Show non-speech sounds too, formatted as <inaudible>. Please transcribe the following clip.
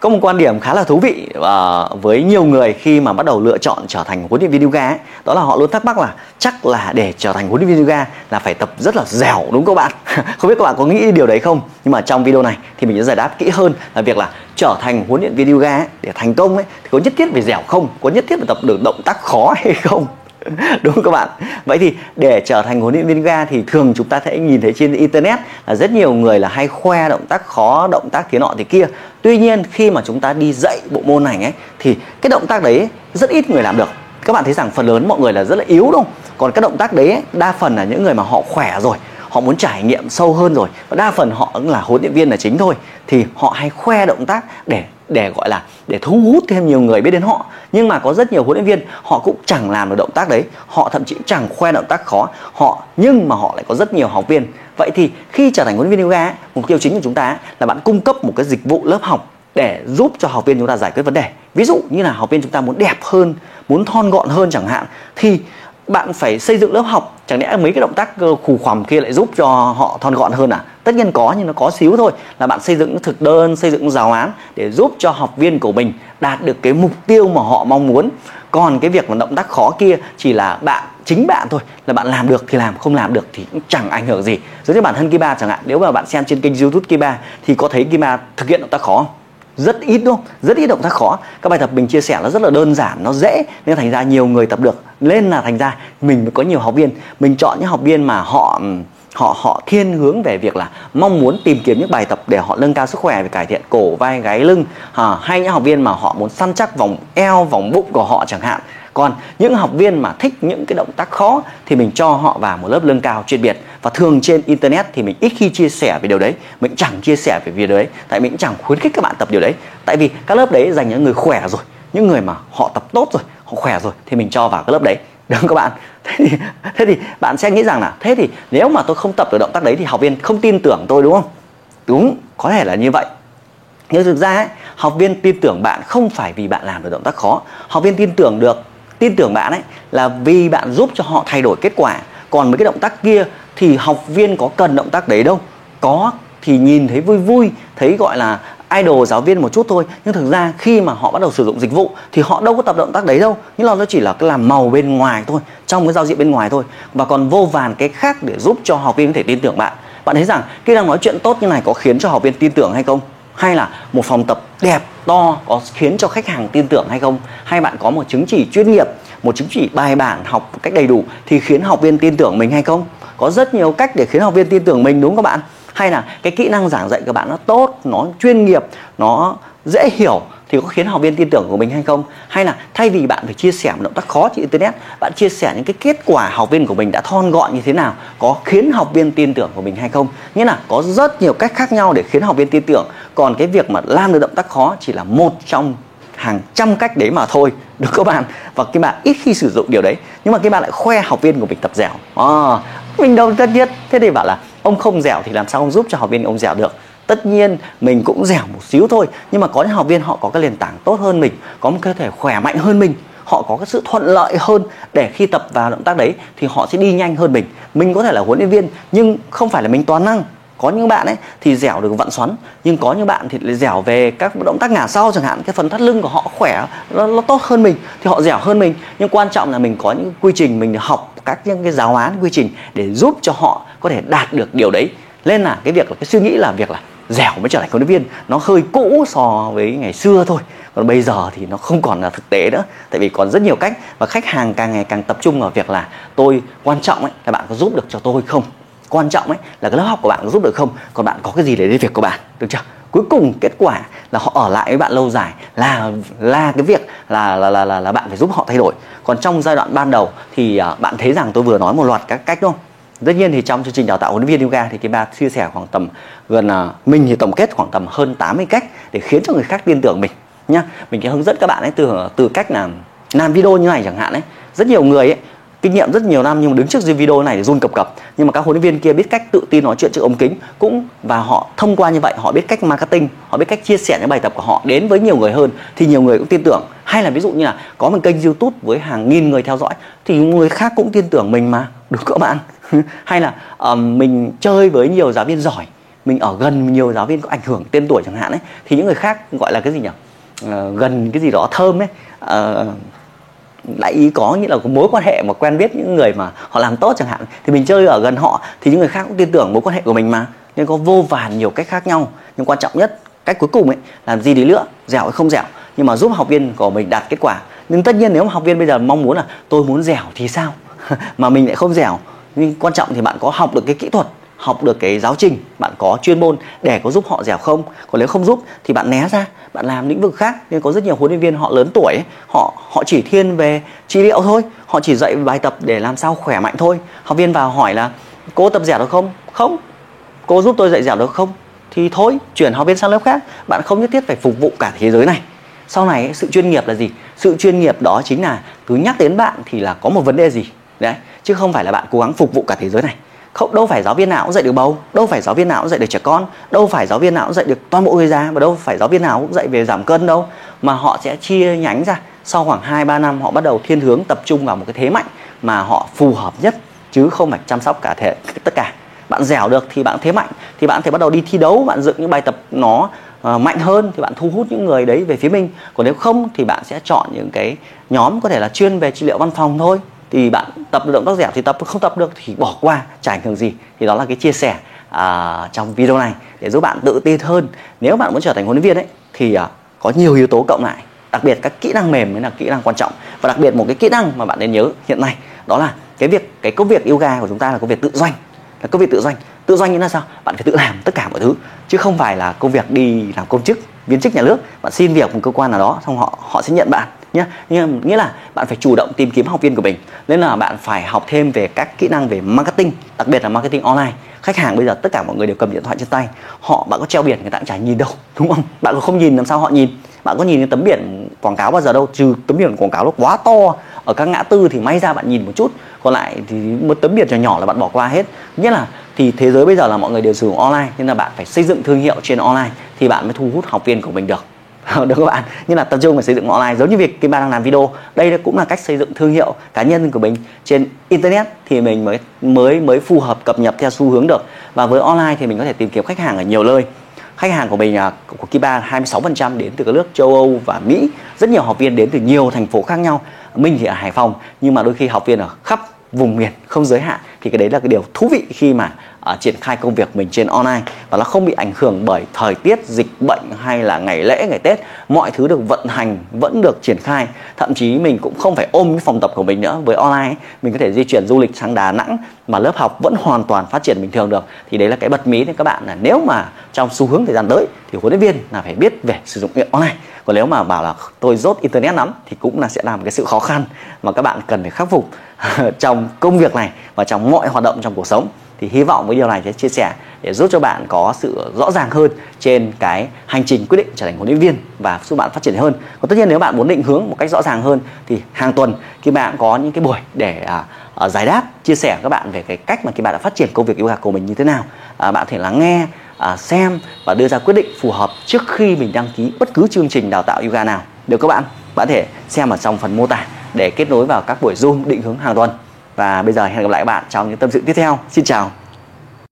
có một quan điểm khá là thú vị uh, với nhiều người khi mà bắt đầu lựa chọn trở thành huấn luyện viên yoga ấy, đó là họ luôn thắc mắc là chắc là để trở thành huấn luyện viên yoga là phải tập rất là dẻo đúng không các bạn? <laughs> Không biết các bạn có nghĩ điều đấy không? Nhưng mà trong video này thì mình sẽ giải đáp kỹ hơn là việc là trở thành huấn luyện viên yoga ấy, để thành công ấy thì có nhất thiết phải dẻo không? Có nhất thiết phải tập được động tác khó hay không? <laughs> đúng không các bạn? Vậy thì để trở thành huấn luyện viên ga thì thường chúng ta sẽ nhìn thấy trên internet là rất nhiều người là hay khoe động tác khó động tác thế nọ thế kia. Tuy nhiên khi mà chúng ta đi dạy bộ môn này ấy thì cái động tác đấy rất ít người làm được. Các bạn thấy rằng phần lớn mọi người là rất là yếu đúng không? Còn các động tác đấy ấy, đa phần là những người mà họ khỏe rồi họ muốn trải nghiệm sâu hơn rồi. Và đa phần họ cũng là huấn luyện viên là chính thôi. Thì họ hay khoe động tác để để gọi là để thu hút thêm nhiều người biết đến họ. Nhưng mà có rất nhiều huấn luyện viên, họ cũng chẳng làm được động tác đấy. Họ thậm chí chẳng khoe động tác khó. Họ, nhưng mà họ lại có rất nhiều học viên. Vậy thì khi trở thành huấn luyện viên yoga mục tiêu chính của chúng ta là bạn cung cấp một cái dịch vụ lớp học để giúp cho học viên chúng ta giải quyết vấn đề. Ví dụ như là học viên chúng ta muốn đẹp hơn, muốn thon gọn hơn chẳng hạn, thì bạn phải xây dựng lớp học. Chẳng lẽ mấy cái động tác ờ, khủ khoằm kia lại giúp cho họ thon gọn hơn à? Tất nhiên có, nhưng nó có xíu thôi. Là bạn xây dựng thực đơn, xây dựng giáo án để giúp cho học viên của mình đạt được cái mục tiêu mà họ mong muốn. Còn cái việc mà động tác khó kia chỉ là bạn, chính bạn thôi. Là bạn làm được thì làm, không làm được thì cũng chẳng ảnh hưởng gì. Giống như bản thân Kiba chẳng hạn. Nếu mà bạn xem trên kênh youtube Kiba thì có thấy Kiba thực hiện động tác khó không? Rất ít đúng không? Rất ít động tác khó. Các bài tập mình chia sẻ nó rất là đơn giản nó dễ nên thành ra nhiều người tập được. Nên là thành ra mình mới có nhiều học viên. Mình chọn những học viên mà họ họ họ thiên hướng về việc là mong muốn tìm kiếm những bài tập để họ nâng cao sức khỏe và cải thiện cổ vai gáy lưng. À, hay những học viên mà họ muốn săn chắc vòng eo vòng bụng của họ chẳng hạn còn những học viên mà thích những cái động tác khó thì mình cho họ vào một lớp lương cao chuyên biệt. Và thường trên internet thì mình ít khi chia sẻ về điều đấy. Mình chẳng chia sẻ về việc đấy. Tại mình chẳng khuyến khích các bạn tập điều đấy. Tại vì các lớp đấy dành cho người khỏe rồi. Những người mà họ tập tốt rồi họ khỏe rồi thì mình cho vào cái lớp đấy. <laughs> Đúng không các bạn? Thế thì thế thì bạn sẽ nghĩ rằng là thế thì nếu mà tôi không tập được động tác đấy thì học viên không tin tưởng tôi đúng không? Đúng có thể là như vậy. Nhưng thực ra ấy, học viên tin tưởng bạn không phải vì bạn làm được động tác khó. Học viên tin tưởng được tin tưởng bạn ấy là vì bạn giúp cho họ thay đổi kết quả. Còn mấy cái động tác kia thì học viên có cần động tác đấy đâu. Có thì nhìn thấy vui vui, thấy gọi là idol, giáo viên một chút thôi. Nhưng thực ra khi mà họ bắt đầu sử dụng dịch vụ thì họ đâu có tập động tác đấy đâu. Nhưng là nó chỉ là cái làm màu bên ngoài thôi, trong cái giao diện bên ngoài thôi. Và còn vô vàn cái khác để giúp cho học viên có thể tin tưởng bạn. Bạn thấy rằng khi đang nói chuyện tốt như này có khiến cho học viên tin tưởng hay không? Hay là một phòng tập đẹp, to, có khiến cho khách hàng tin tưởng hay không? Hay bạn có một chứng chỉ chuyên nghiệp, một chứng chỉ bài bản học một cách đầy đủ thì khiến học viên tin tưởng mình hay không? Có rất nhiều cách để khiến học viên tin tưởng mình, đúng không các bạn? Hay là cái kỹ năng giảng dạy của bạn nó tốt, nó chuyên nghiệp, nó dễ hiểu thì có khiến học viên tin tưởng của mình hay không? Hay là thay vì bạn phải chia sẻ một động tác khó trên internet bạn chia sẻ những cái kết quả học viên của mình đã thon gọn như thế nào có khiến học viên tin tưởng của mình hay không? Nghĩa là có rất nhiều cách khác nhau để khiến học viên tin tưởng. Còn cái việc mà làm được động tác khó chỉ là một trong hàng trăm cách đấy mà thôi. Được các bạn? Và các bạn ít khi sử dụng điều đấy. Nhưng mà các bạn lại khoe học viên của mình tập dẻo. À, mình đâu tất nhất. Thế thì bảo là ông không dẻo thì làm sao ông giúp cho học viên ông dẻo được? Tất nhiên mình cũng dẻo một xíu thôi nhưng mà có những học viên họ có cái nền tảng tốt hơn mình có một cơ thể khỏe mạnh hơn mình họ có cái sự thuận lợi hơn để khi tập vào động tác đấy thì họ sẽ đi nhanh hơn mình. Mình có thể là huấn luyện viên nhưng không phải là mình toàn năng. Có những bạn ấy thì dẻo được vặn xoắn nhưng có những bạn thì lại dẻo về các động tác ngả sau chẳng hạn cái phần thắt lưng của họ khỏe nó, nó tốt hơn mình thì họ dẻo hơn mình. Nhưng quan trọng là mình có những quy trình mình học các những cái giáo án quy trình để giúp cho họ có thể đạt được điều đấy. Nên là cái việc là cái suy nghĩ là việc là dẻo mới trở thành huấn luyện viên. Nó hơi cũ so với ngày xưa thôi. Còn bây giờ thì nó không còn là thực tế nữa. Tại vì còn rất nhiều cách và khách hàng càng ngày càng tập trung vào việc là tôi quan trọng ấy là bạn có giúp được cho tôi không? Quan trọng ấy là cái lớp học của bạn có giúp được không? Còn bạn có cái gì để đến việc của bạn? Được chưa? Cuối cùng kết quả là họ ở lại với bạn lâu dài là là cái việc là là là là, là bạn phải giúp họ thay đổi. Còn trong giai đoạn ban đầu thì à, bạn thấy rằng tôi vừa nói một loạt các cách đúng không? Tất nhiên thì trong chương trình đào tạo huấn luyện viên yoga thì cái ba chia sẻ khoảng tầm gần là mình thì tổng kết khoảng tầm hơn 80 cách để khiến cho người khác tin tưởng mình, nhá. Mình sẽ hướng dẫn các bạn ấy từ à, từ cách làm làm video như này chẳng hạn ấy. Rất nhiều người ấy, kinh nghiệm rất nhiều năm nhưng mà đứng trước video này thì run cập cập. Nhưng mà các huấn luyện viên kia biết cách tự tin nói chuyện trước ống kính cũng, và họ thông qua như vậy họ biết cách marketing, họ biết cách chia sẻ những bài tập của họ đến với nhiều người hơn thì nhiều người cũng tin tưởng. Hay là ví dụ như là có một kênh youtube với hàng nghìn người theo dõi thì người khác cũng tin tưởng mình mà đúng các bạn. <laughs> Hay là um, mình chơi với nhiều giáo viên giỏi mình ở gần nhiều giáo viên có ảnh hưởng tên tuổi chẳng hạn ấy thì những người khác gọi là cái gì nhỉ? Uh, gần cái gì đó thơm ấy ờ, uh, đại ý có nghĩa là có mối quan hệ mà quen biết những người mà họ làm tốt chẳng hạn thì mình chơi ở gần họ thì những người khác cũng tin tưởng mối quan hệ của mình mà. Nên có vô vàn nhiều cách khác nhau nhưng quan trọng nhất cách cuối cùng ấy làm gì đi nữa dẻo hay không dẻo. Nhưng mà giúp học viên của mình đạt kết quả. Nhưng tất nhiên nếu mà học viên bây giờ mong muốn là tôi muốn dẻo thì sao? <laughs> mà mình lại không dẻo. Nhưng quan trọng thì bạn có học được cái kỹ thuật, học được cái giáo trình, bạn có chuyên môn để có giúp họ dẻo không. Còn nếu không giúp thì bạn né ra, bạn làm lĩnh vực khác. Nên có rất nhiều huấn luyện viên họ lớn tuổi họ họ chỉ thiên về trị liệu thôi. Họ chỉ dạy bài tập để làm sao khỏe mạnh thôi. Học viên vào hỏi là, cô tập dẻo được không? Không. Cô giúp tôi dạy dẻo được không? Thì thôi, chuyển học viên sang lớp khác. Bạn không nhất thiết phải phục vụ cả thế giới này. Sau này sự chuyên nghiệp là gì? Sự chuyên nghiệp đó chính là cứ nhắc đến bạn thì là có một vấn đề gì? Đấy chứ không phải là bạn cố gắng phục vụ cả thế giới này. Không đâu phải giáo viên nào cũng dạy được bầu đâu phải giáo viên nào cũng dạy được trẻ con đâu phải giáo viên nào cũng dạy được toàn bộ người già và đâu phải giáo viên nào cũng dạy về giảm cân đâu. Mà họ sẽ chia nhánh ra sau khoảng 2 3 năm họ bắt đầu thiên hướng tập trung vào một cái thế mạnh mà họ phù hợp nhất chứ không phải chăm sóc cả thể tất cả. Bạn dẻo được thì bạn thế mạnh thì bạn thể bắt đầu đi thi đấu bạn dựng những bài tập nó uh, mạnh hơn thì bạn thu hút những người đấy về phía mình. Còn nếu không thì bạn sẽ chọn những cái nhóm có thể là chuyên về trị liệu văn phòng thôi thì bạn tập được động tác dẻo thì tập không tập được thì bỏ qua chả ảnh hưởng gì. Thì đó là cái chia sẻ à, trong video này để giúp bạn tự tin hơn. Nếu bạn muốn trở thành huấn luyện viên ấy thì à, có nhiều yếu tố cộng lại đặc biệt các kỹ năng mềm mới là kỹ năng quan trọng. Và đặc biệt một cái kỹ năng mà bạn nên nhớ hiện nay đó là cái việc cái công việc yoga của chúng ta là công việc tự doanh. Là công việc tự doanh. Tự doanh nghĩa là sao? Bạn phải tự làm tất cả mọi thứ chứ không phải là công việc đi làm công chức viên chức nhà nước. Bạn xin việc một cơ quan nào đó xong họ họ sẽ nhận bạn nhé nhưng nghĩa là bạn phải chủ động tìm kiếm học viên của mình. Nên là bạn phải học thêm về các kỹ năng về marketing, đặc biệt là marketing online. Khách hàng bây giờ tất cả mọi người đều cầm điện thoại trên tay. Họ, bạn có treo biển, người ta cũng chả nhìn đâu, <laughs> đúng không? Bạn có không nhìn, làm sao họ nhìn? Bạn có nhìn cái tấm biển quảng cáo bao giờ đâu, trừ tấm biển quảng cáo nó quá to. Ở các ngã tư thì may ra bạn nhìn một chút. Còn lại thì một tấm biển nhỏ nhỏ là bạn bỏ qua hết. Nghĩa là thì thế giới bây giờ là mọi người đều sử dụng online, nên là bạn phải xây dựng thương hiệu trên online thì bạn mới thu hút học viên của mình được. <laughs> được các bạn. Như là tập trung vào xây dựng online, giống như việc kim ba đang làm video. Đây cũng là cách xây dựng thương hiệu cá nhân của mình trên internet thì mình mới mới mới phù hợp cập nhật theo xu hướng được. Và với online thì mình có thể tìm kiếm khách hàng ở nhiều nơi. Khách hàng của mình à, của Kiba 26% đến từ các nước châu Âu và Mỹ. Rất nhiều học viên đến từ nhiều thành phố khác nhau. Mình thì ở Hải Phòng, nhưng mà đôi khi học viên ở khắp vùng miền, không giới hạn. Thì cái đấy là cái điều thú vị khi mà uh, triển khai công việc mình trên online và nó không bị ảnh hưởng bởi thời tiết dịch bệnh hay là ngày lễ ngày tết. Mọi thứ được vận hành vẫn được triển khai. Thậm chí mình cũng không phải ôm cái phòng tập của mình nữa. Với online ấy, mình có thể di chuyển du lịch sang đà nẵng mà lớp học vẫn hoàn toàn phát triển bình thường được. Thì đấy là cái bật mí nên các bạn là nếu mà trong xu hướng thời gian tới thì huấn luyện viên là phải biết về sử dụng online. Còn nếu mà bảo là tôi dốt internet lắm thì cũng là sẽ là một cái sự khó khăn mà các bạn cần phải khắc phục <laughs> trong công việc này và trong mọi hoạt động trong cuộc sống thì hy vọng với điều này sẽ chia sẻ để giúp cho bạn có sự rõ ràng hơn trên cái hành trình quyết định trở thành huấn luyện viên và giúp bạn phát triển hơn. Còn tất nhiên nếu bạn muốn định hướng một cách rõ ràng hơn thì hàng tuần khi bạn có những cái buổi để à, à, giải đáp chia sẻ với các bạn về cái cách mà khi bạn đã phát triển công việc yoga của mình như thế nào. À, bạn có thể lắng nghe, à, xem và đưa ra quyết định phù hợp trước khi mình đăng ký bất cứ chương trình đào tạo yoga nào. Được các bạn? Bạn có thể xem ở trong phần mô tả để kết nối vào các buổi Zoom định hướng hàng tuần. Và bây giờ hẹn gặp lại các bạn trong những tâm sự tiếp theo. Xin chào.